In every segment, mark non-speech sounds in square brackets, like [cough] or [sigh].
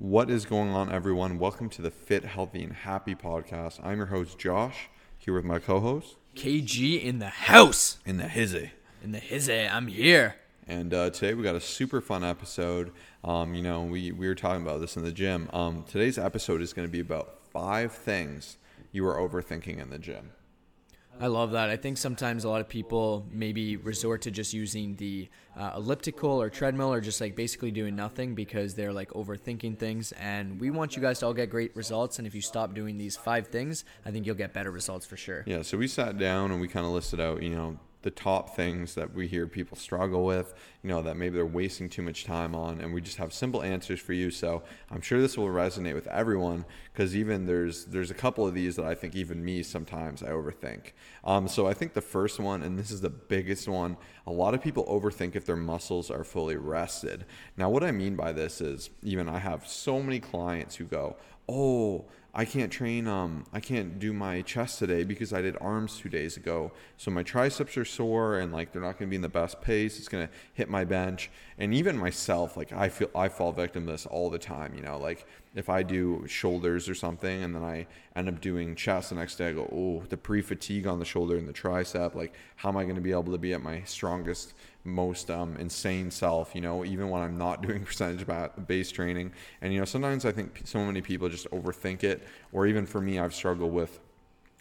What is going on, everyone? Welcome to the Fit, Healthy, and Happy podcast. I'm your host, Josh, here with my co host KG in the house. in the Hizzy. In the hizzy. I'm here. And uh, today we got a super fun episode. Um, you know, we, we were talking about this in the gym. Um, today's episode is going to be about five things you are overthinking in the gym. I love that. I think sometimes a lot of people maybe resort to just using the uh, elliptical or treadmill or just like basically doing nothing because they're like overthinking things. And we want you guys to all get great results. And if you stop doing these five things, I think you'll get better results for sure. Yeah, so we sat down and we kind of listed out, you know, the top things that we hear people struggle with, you know, that maybe they're wasting too much time on, and we just have simple answers for you. So I'm sure this will resonate with everyone because even there's there's a couple of these that I think even me sometimes I overthink. Um, so I think the first one, and this is the biggest one, a lot of people overthink if their muscles are fully rested. Now, what I mean by this is even I have so many clients who go, oh I can't train um I can't do my chest today because I did arms 2 days ago. So my triceps are sore and like they're not going to be in the best pace. It's going to hit my bench. And even myself like I feel I fall victim to this all the time, you know, like if I do shoulders or something and then I end up doing chest the next day I go, "Oh, the pre-fatigue on the shoulder and the tricep, like how am I going to be able to be at my strongest most um, insane self, you know, even when I'm not [laughs] doing percentage based training. And, you know, sometimes I think so many people just overthink it, or even for me, I've struggled with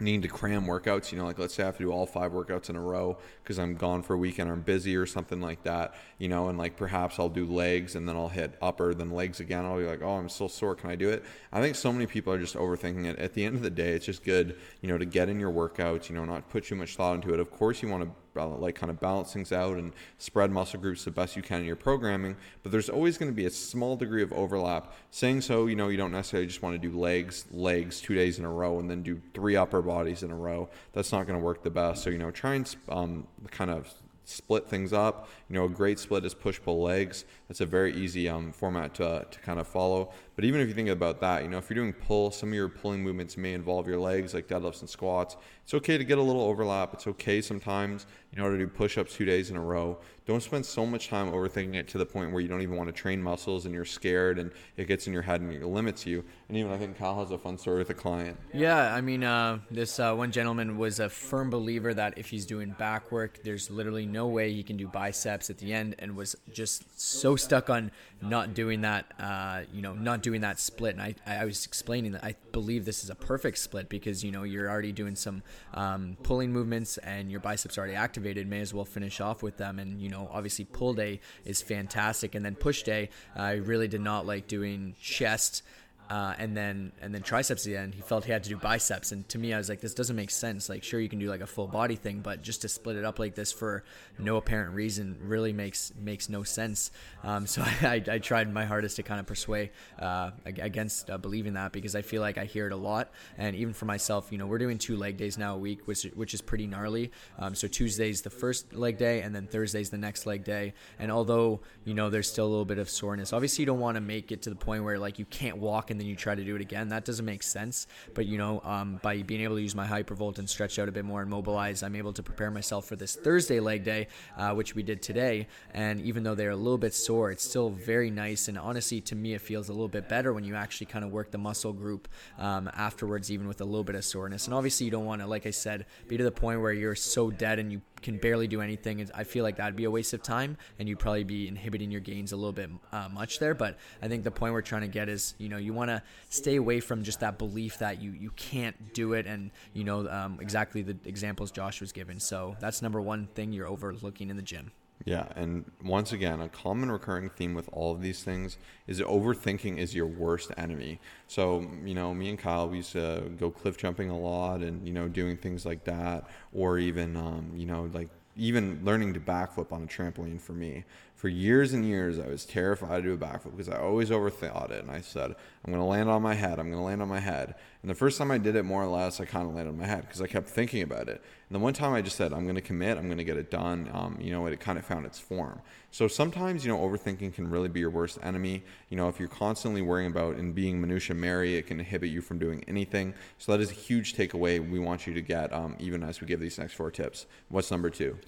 needing to cram workouts, you know, like let's say I have to do all five workouts in a row because I'm gone for a weekend I'm busy or something like that, you know, and like perhaps I'll do legs and then I'll hit upper, then legs again. I'll be like, oh, I'm still sore. Can I do it? I think so many people are just overthinking it. At the end of the day, it's just good, you know, to get in your workouts, you know, not put too much thought into it. Of course, you want to like kind of balance things out and spread muscle groups the best you can in your programming. But there's always going to be a small degree of overlap. Saying so, you know, you don't necessarily just want to do legs, legs two days in a row and then do three upper bodies in a row. That's not going to work the best. So, you know, try and um, kind of split things up. You know, a great split is push pull legs. That's a very easy um, format to, to kind of follow. But even if you think about that, you know, if you're doing pull, some of your pulling movements may involve your legs, like deadlifts and squats. It's okay to get a little overlap. It's okay sometimes, you know, to do push ups two days in a row. Don't spend so much time overthinking it to the point where you don't even want to train muscles and you're scared and it gets in your head and it limits you. And even I think Kyle has a fun story with a client. Yeah, I mean, uh, this uh, one gentleman was a firm believer that if he's doing back work, there's literally no way he can do biceps at the end and was just so stuck on not doing that, uh, you know, not doing that split. And I, I was explaining that I believe this is a perfect split because, you know, you're already doing some um, pulling movements and your biceps are already activated. May as well finish off with them. And, you know, obviously pull day is fantastic. And then push day, I really did not like doing chest uh, and then and then triceps at the end. He felt he had to do biceps, and to me, I was like, this doesn't make sense. Like, sure, you can do like a full body thing, but just to split it up like this for no apparent reason really makes makes no sense. Um, so [laughs] I, I, tried my hardest to kind of persuade uh, against uh, believing that because I feel like I hear it a lot, and even for myself, you know, we're doing two leg days now a week, which which is pretty gnarly. Um, so Tuesday's the first leg day, and then Thursday's the next leg day. And although you know there's still a little bit of soreness, obviously you don't want to make it to the point where like you can't walk and then you try to do it again. That doesn't make sense. But you know, um, by being able to use my hypervolt and stretch out a bit more and mobilize, I'm able to prepare myself for this Thursday leg day, uh, which we did today. And even though they're a little bit sore, it's still very nice. And honestly, to me, it feels a little bit better when you actually kind of work the muscle group um, afterwards, even with a little bit of soreness. And obviously, you don't want to, like I said, be to the point where you're so dead and you can barely do anything. I feel like that'd be a waste of time, and you'd probably be inhibiting your gains a little bit uh, much there. But I think the point we're trying to get is, you know, you want to stay away from just that belief that you you can't do it, and you know um, exactly the examples Josh was given. So that's number one thing you're overlooking in the gym. Yeah, and once again, a common recurring theme with all of these things is overthinking is your worst enemy. So, you know, me and Kyle, we used to go cliff jumping a lot and, you know, doing things like that, or even, um, you know, like even learning to backflip on a trampoline for me. For years and years, I was terrified to do a backflip because I always overthought it. And I said, I'm going to land on my head. I'm going to land on my head. And the first time I did it, more or less, I kind of landed on my head because I kept thinking about it. And the one time I just said, I'm going to commit, I'm going to get it done, um, you know, it kind of found its form. So sometimes, you know, overthinking can really be your worst enemy. You know, if you're constantly worrying about and being minutia Mary, it can inhibit you from doing anything. So that is a huge takeaway we want you to get, um, even as we give these next four tips. What's number two?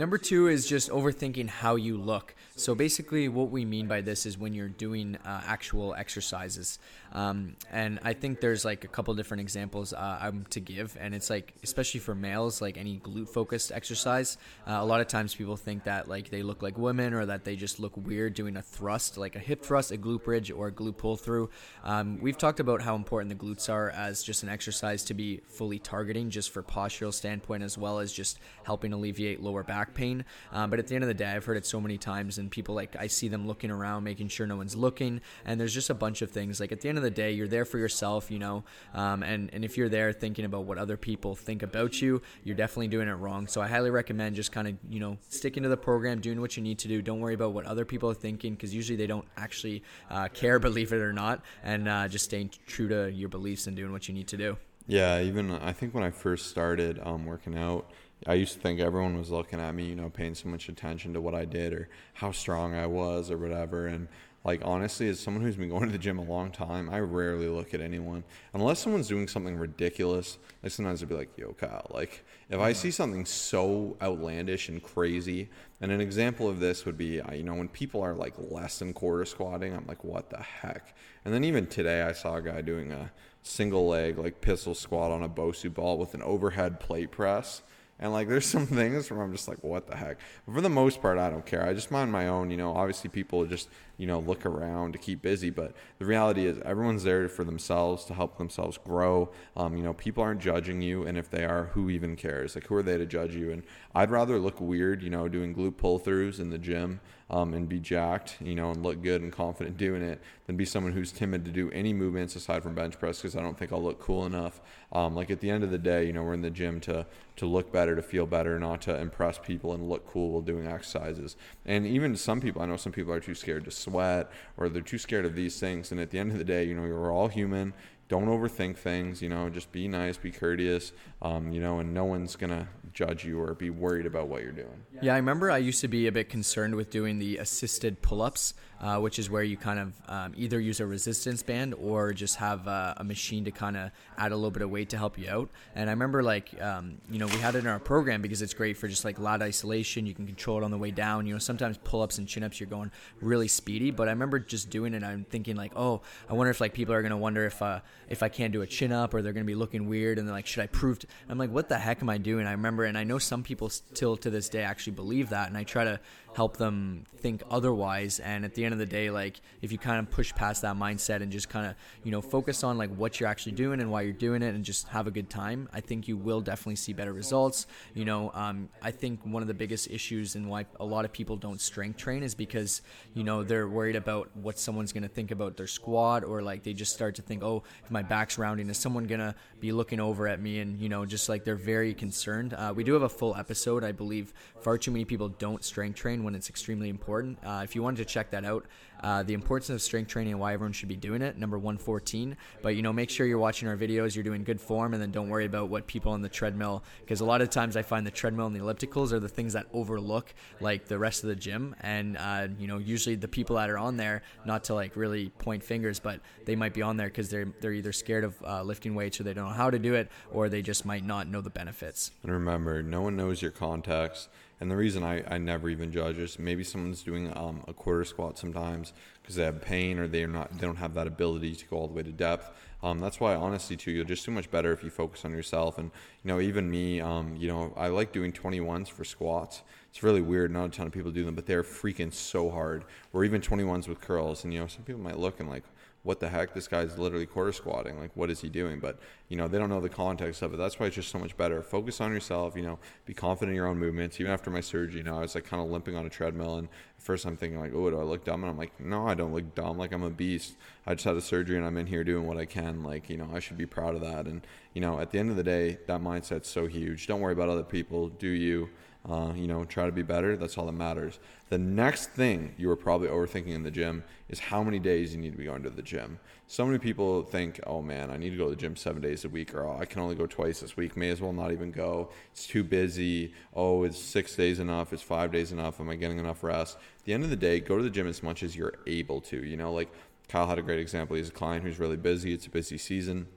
Number two is just overthinking how you look. So basically, what we mean by this is when you're doing uh, actual exercises. Um, and I think there's like a couple different examples uh, I'm to give, and it's like especially for males, like any glute focused exercise. Uh, a lot of times people think that like they look like women or that they just look weird doing a thrust, like a hip thrust, a glute bridge, or a glute pull through. Um, we've talked about how important the glutes are as just an exercise to be fully targeting, just for postural standpoint as well as just helping alleviate lower back pain. Um, but at the end of the day, I've heard it so many times, and people like I see them looking around, making sure no one's looking, and there's just a bunch of things. Like at the end of the day, you're there for yourself, you know, um, and and if you're there thinking about what other people think about you, you're definitely doing it wrong. So I highly recommend just kind of you know sticking to the program, doing what you need to do. Don't worry about what other people are thinking because usually they don't actually uh, care, [laughs] believe it or not, and uh, just staying true to your beliefs and doing what you need to do. Yeah, even I think when I first started um, working out, I used to think everyone was looking at me, you know, paying so much attention to what I did or how strong I was or whatever. And like honestly, as someone who's been going to the gym a long time, I rarely look at anyone unless someone's doing something ridiculous. Like sometimes I'd be like, "Yo, Kyle." Like if I see something so outlandish and crazy, and an example of this would be, you know, when people are like less than quarter squatting, I'm like, "What the heck?" And then even today, I saw a guy doing a single leg like pistol squat on a Bosu ball with an overhead plate press and like, there's [laughs] some things where I'm just like, what the heck? But for the most part, I don't care. I just mind my own. You know, obviously people just you know look around to keep busy, but the reality is everyone's there for themselves to help themselves grow. Um, you know, people aren't judging you, and if they are, who even cares? Like, who are they to judge you? And I'd rather look weird, you know, doing glute pull throughs in the gym um, and be jacked, you know, and look good and confident doing it than be someone who's timid to do any movements aside from bench press because I don't think I'll look cool enough. Um, like at the end of the day, you know, we're in the gym to to look better, to feel better, not to impress people and look cool while doing exercises. And even some people, I know some people are too scared to sweat or they're too scared of these things. And at the end of the day, you know, we're all human don't overthink things you know just be nice be courteous um, you know and no one's gonna judge you or be worried about what you're doing. Yeah i remember i used to be a bit concerned with doing the assisted pull-ups uh, which is where you kind of um, either use a resistance band or just have uh, a machine to kind of add a little bit of weight to help you out. And I remember like um, you know we had it in our program because it's great for just like lat isolation. You can control it on the way down. You know sometimes pull ups and chin ups you're going really speedy, but I remember just doing it. And I'm thinking like oh I wonder if like people are gonna wonder if uh, if I can't do a chin up or they're gonna be looking weird and they're like should I prove? To-? I'm like what the heck am I doing? I remember and I know some people still to this day actually believe that, and I try to help them think otherwise. And at the end of the day like if you kind of push past that mindset and just kind of you know focus on like what you're actually doing and why you're doing it and just have a good time i think you will definitely see better results. You know um, i think one of the biggest issues and why a lot of people don't strength train is because you know they're worried about what someone's going to think about their squat or like they just start to think oh if my back's rounding is someone going to be looking over at me? And you know just like they're very concerned. Uh, we do have a full episode i believe far too many people don't strength train when it's extremely important. Uh, if you wanted to check that out, uh, the importance of strength training and why everyone should be doing it, number 114. But you know, make sure you're watching our videos, you're doing good form, and then don't worry about what people on the treadmill, because a lot of times I find the treadmill and the ellipticals are the things that overlook like the rest of the gym, and uh, you know, usually the people that are on there, not to like really point fingers, but they might be on there because they're they're either scared of uh, lifting weights or they don't know how to do it, or they just might not know the benefits. And remember, no one knows your context and the reason I, I never even judge is maybe someone's doing um, a quarter squat sometimes because they have pain or they're not they don't have that ability to go all the way to depth. Um, that's why honestly too you'll just do much better if you focus on yourself. And you know even me, um, you know I like doing 21s for squats. It's really weird. Not a ton of people do them, but they're freaking so hard. Or even 21s with curls. And you know some people might look and like what the heck this guy's literally quarter squatting like what is he doing? But you know they don't know the context of it. That's why it's just so much better. Focus on yourself you know be confident in your own movements. Even after my surgery you know i was like kind of limping on a treadmill and at first i'm thinking like oh do i look dumb? And i'm like no i don't look dumb. Like i'm a beast. I just had a surgery and i'm in here doing what i can. Like you know i should be proud of that. And you know at the end of the day that mindset's so huge. Don't worry about other people. Do you uh, you know, try to be better. That's all that matters. The next thing you are probably overthinking in the gym is how many days you need to be going to the gym. So many people think, oh man, I need to go to the gym seven days a week, or oh, I can only go twice this week. May as well not even go. It's too busy. Oh, it's six days enough? It's five days enough? Am I getting enough rest? At the end of the day, go to the gym as much as you're able to. You know, like Kyle had a great example. He's a client who's really busy. It's a busy season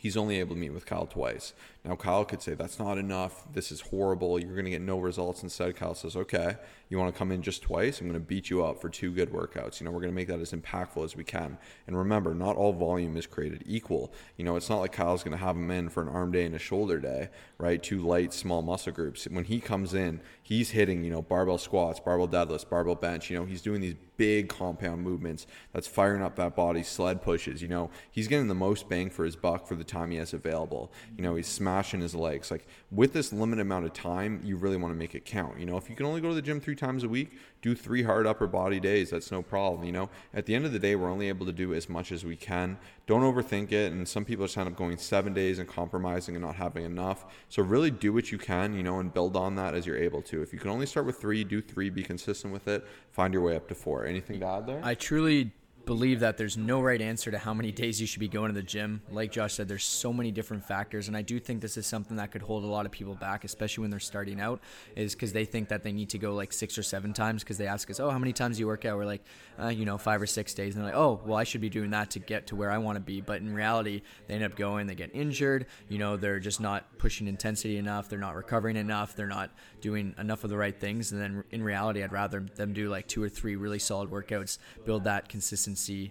He's only able to meet with Kyle twice. Now, Kyle could say, That's not enough. This is horrible. You're going to get no results. Instead, Kyle says, Okay, you want to come in just twice? I'm going to beat you up for two good workouts. You know, we're going to make that as impactful as we can. And remember, not all volume is created equal. You know, it's not like Kyle's going to have him in for an arm day and a shoulder day, right? Two light, small muscle groups. When he comes in, he's hitting, you know, barbell squats, barbell deadlifts, barbell bench. You know, he's doing these big compound movements that's firing up that body, sled pushes. You know, he's getting the most bang for his buck for the time he has available. You know, he's smashing his legs. Like with this limited amount of time, you really want to make it count. You know, if you can only go to the gym three times a week, do three hard upper body days. That's no problem. You know, at the end of the day, we're only able to do as much as we can. Don't overthink it. And some people just end up going seven days and compromising and not having enough. So really do what you can, you know, and build on that as you're able to. If you can only start with three, do three, be consistent with it, find your way up to four. Anything to add there? I truly believe that there's no right answer to how many days you should be going to the gym. Like Josh said, there's so many different factors, and I do think this is something that could hold a lot of people back, especially when they're starting out, is because they think that they need to go like six or seven times because they ask us, "Oh, how many times do you work out?" We're like, uh, you know, five or six days, and they're like, "Oh, well, I should be doing that to get to where I want to be." But in reality, they end up going, they get injured. You know, they're just not pushing intensity enough. They're not recovering enough. They're not doing enough of the right things. And then in reality, I'd rather them do like two or three really solid workouts, build that consistency.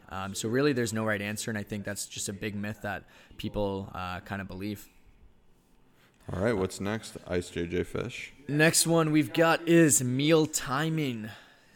Um, so really, there's no right answer, and I think that's just a big myth that people uh, kind of believe. All right, what's next? Ice JJ Fish. Next one we've got is meal timing.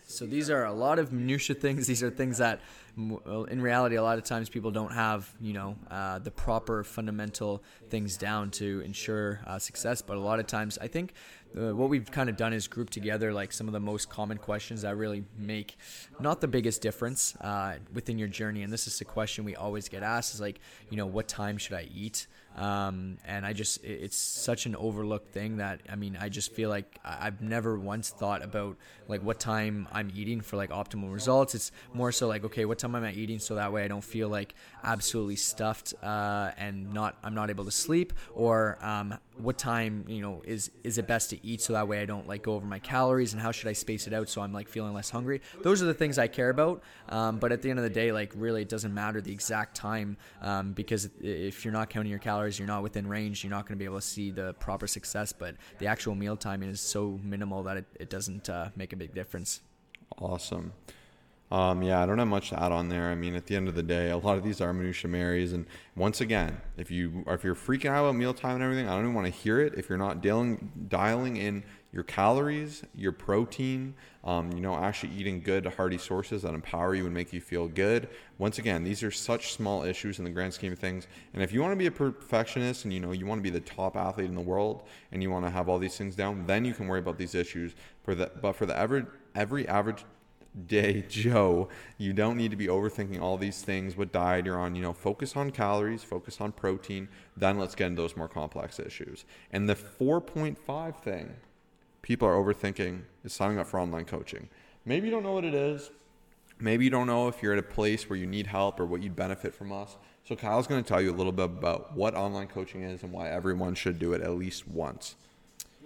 So these are a lot of minutia things. These are things that, in reality, a lot of times people don't have, you know, uh, the proper fundamental things down to ensure uh, success. But a lot of times, I think uh, what we've kind of done is group together like some of the most common questions that really make not the biggest difference uh, within your journey. And this is a question we always get asked: is like, you know, what time should I eat? Um, and I just, it's such an overlooked thing that, I mean, I just feel like I've never once thought about like what time I'm eating for like optimal results. It's more so like, okay, what time am I eating so that way I don't feel like absolutely stuffed uh, and not, I'm not able to sleep or um, what time, you know, is, is it best to eat so that way I don't like go over my calories and how should I space it out so I'm like feeling less hungry. Those are the things I care about. Um, but at the end of the day, like really it doesn't matter the exact time um, because if you're not counting your calories, you're not within range, you're not going to be able to see the proper success. But the actual meal timing is so minimal that it, it doesn't uh, make a big difference. Awesome. Um, yeah, I don't have much to add on there. I mean, at the end of the day, a lot of these are minutia Marys, and once again, if you if you're freaking out about mealtime and everything, I don't even want to hear it. If you're not dealing dialing in your calories, your protein, um, you know, actually eating good, hearty sources that empower you and make you feel good. Once again, these are such small issues in the grand scheme of things. And if you want to be a perfectionist and you know you want to be the top athlete in the world and you want to have all these things down, then you can worry about these issues. For the but for the every every average day [laughs] Joe, you don't need to be overthinking all these things. What diet you're on, you know, focus on calories, focus on protein. Then let's get into those more complex issues. And the 4.5 thing people are overthinking is signing up for online coaching. Maybe you don't know what it is. Maybe you don't know if you're at a place where you need help or what you'd benefit from us. So Kyle's going to tell you a little bit about what online coaching is and why everyone should do it at least once.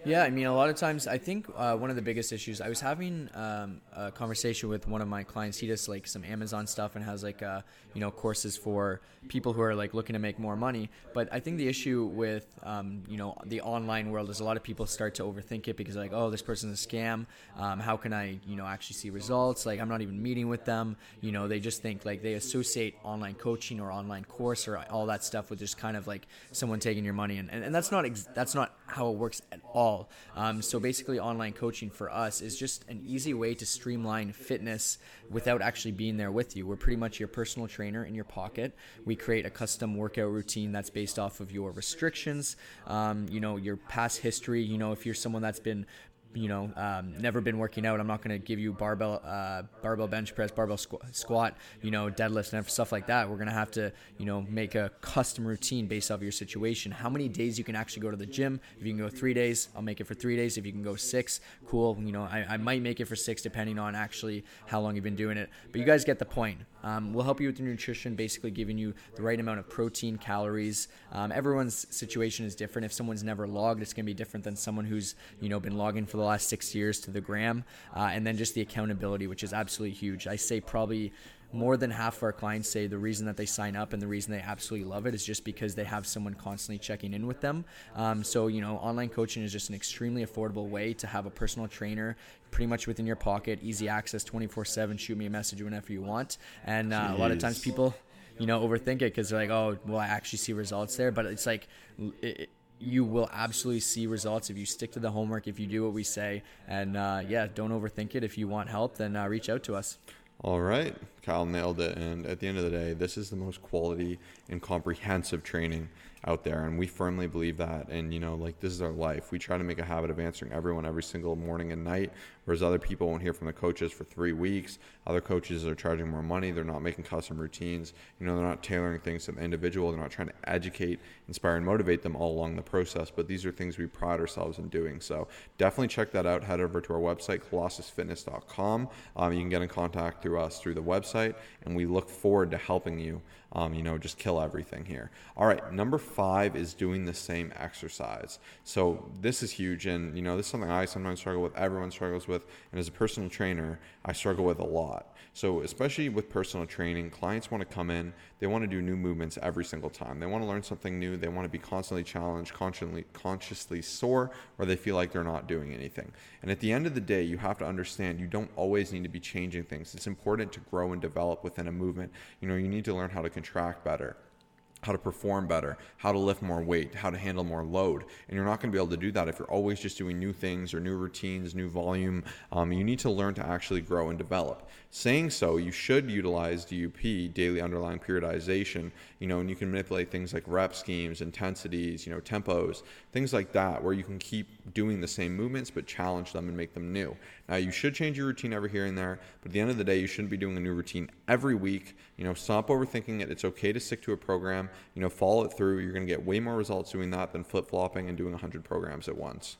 Yeah, I mean, a lot of times, I think uh, one of the biggest issues. I was having um, a conversation with one of my clients. He does like some Amazon stuff and has like uh, you know courses for people who are like looking to make more money. But I think the issue with um, you know the online world is a lot of people start to overthink it because like, oh, this person's a scam. Um, how can I you know actually see results? Like I'm not even meeting with them. You know, they just think like they associate online coaching or online course or all that stuff with just kind of like someone taking your money, and and, and that's not ex- that's not how it works at all all. Um, so basically, online coaching for us is just an easy way to streamline fitness without actually being there with you. We're pretty much your personal trainer in your pocket. We create a custom workout routine that's based off of your restrictions, um, you know, your past history. You know, if you're someone that's been you know, um, never been working out, I'm not going to give you barbell, uh, barbell bench press, barbell squ- squat, you know, deadlifts and stuff like that. We're going to have to, you know, make a custom routine based off your situation. How many days you can actually go to the gym? If you can go three days, I'll make it for three days. If you can go six, cool. You know, I, I might make it for six depending on actually how long you've been doing it. But you guys get the point. Um, we'll help you with your nutrition, basically giving you the right amount of protein, calories. Um, everyone's situation is different. If someone's never logged, it's going to be different than someone who's you know been logging for the last six years to the gram. Uh, and then just the accountability, which is absolutely huge. I say probably more than half of our clients say the reason that they sign up and the reason they absolutely love it is just because they have someone constantly checking in with them. Um, so, you know, online coaching is just an extremely affordable way to have a personal trainer pretty much within your pocket, easy access 24 7. Shoot me a message whenever you want. And uh, a lot of times people, you know, overthink it because they're like, oh, will I actually see results there? But it's like, it, you will absolutely see results if you stick to the homework, if you do what we say. And uh, yeah, don't overthink it. If you want help, then uh, reach out to us. All right. Kyle nailed it. And at the end of the day, this is the most quality and comprehensive training out there and we firmly believe that and you know like this is our life we try to make a habit of answering everyone every single morning and night whereas other people won't hear from the coaches for three weeks. Other coaches are charging more money. They're not making custom routines. You know they're not tailoring things to the individual. They're not trying to educate inspire and motivate them all along the process. But these are things we pride ourselves in doing. So definitely check that out. Head over to our website colossusfitness.com um, you can get in contact through us through the website. And we look forward to helping you um, you know, just kill everything here. All right, number five is doing the same exercise. So this is huge, and you know, this is something I sometimes struggle with. Everyone struggles with, and as a personal trainer, I struggle with a lot. So, especially with personal training, clients want to come in, they want to do new movements every single time. They want to learn something new, they want to be constantly challenged, consciously, consciously sore, or they feel like they're not doing anything. And at the end of the day, you have to understand you don't always need to be changing things. It's important to grow and develop within a movement. You know, you need to learn how to contract better how to perform better, how to lift more weight, how to handle more load. And you're not going to be able to do that if you're always just doing new things or new routines, new volume. Um, you need to learn to actually grow and develop. Saying so, you should utilize DUP, daily undulating periodization, you know, and you can manipulate things like rep schemes, intensities, you know, tempos, things like that, where you can keep doing the same movements but challenge them and make them new. Now, you should change your routine every here and there, but at the end of the day, you shouldn't be doing a new routine every week. You know, stop overthinking it. It's okay to stick to a program. You know, follow it through. You're going to get way more results doing that than flip flopping and doing 100 programs at once.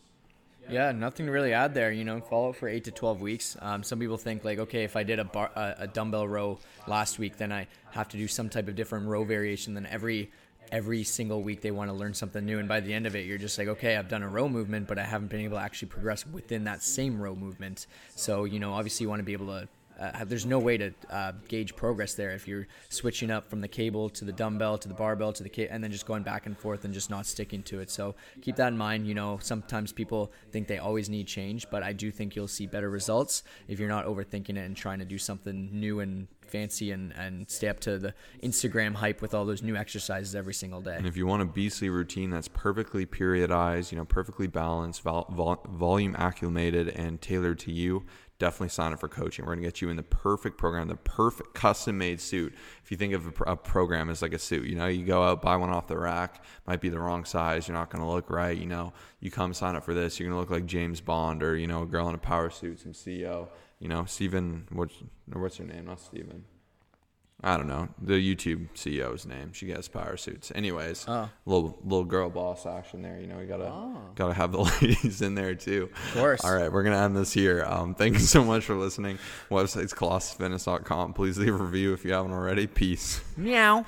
Yeah, nothing to really add there. You know, follow it for eight to twelve weeks. Um, some people think like, okay, if I did a bar, a dumbbell row last week, then I have to do some type of different row variation. Then every every single week they want to learn something new and by the end of it you're just like okay i've done a row movement but i haven't been able to actually progress within that same row movement so you know obviously you want to be able to uh, there's no way to uh, gauge progress there if you're switching up from the cable to the dumbbell to the barbell to the ca- and then just going back and forth and just not sticking to it. So keep that in mind. You know, sometimes people think they always need change, but I do think you'll see better results if you're not overthinking it and trying to do something new and fancy and, and stay up to the Instagram hype with all those new exercises every single day. And if you want a beastly routine that's perfectly periodized, you know, perfectly balanced, vol- vol- volume acclimated, and tailored to you, definitely sign up for coaching. We're going to get you in the perfect program, the perfect custom made suit. If you think of a, a, program as like a suit, you know, you go out, buy one off the rack, might be the wrong size, you're not going to look right. You know, you come sign up for this, you're going to look like James Bond or, you know, a girl in a power suit, some CEO you know, Stephen, what's, what's her name? Not Stephen. I don't know the YouTube CEO's name. She gets power suits. Anyways, oh. little little girl boss action there. You know, we gotta oh. gotta have the [laughs] ladies in there too. Of course. All right, we're gonna end this here. Um, thank you so much for listening. Website's colossusfitness.com. Please leave a review if you haven't already. Peace. Meow.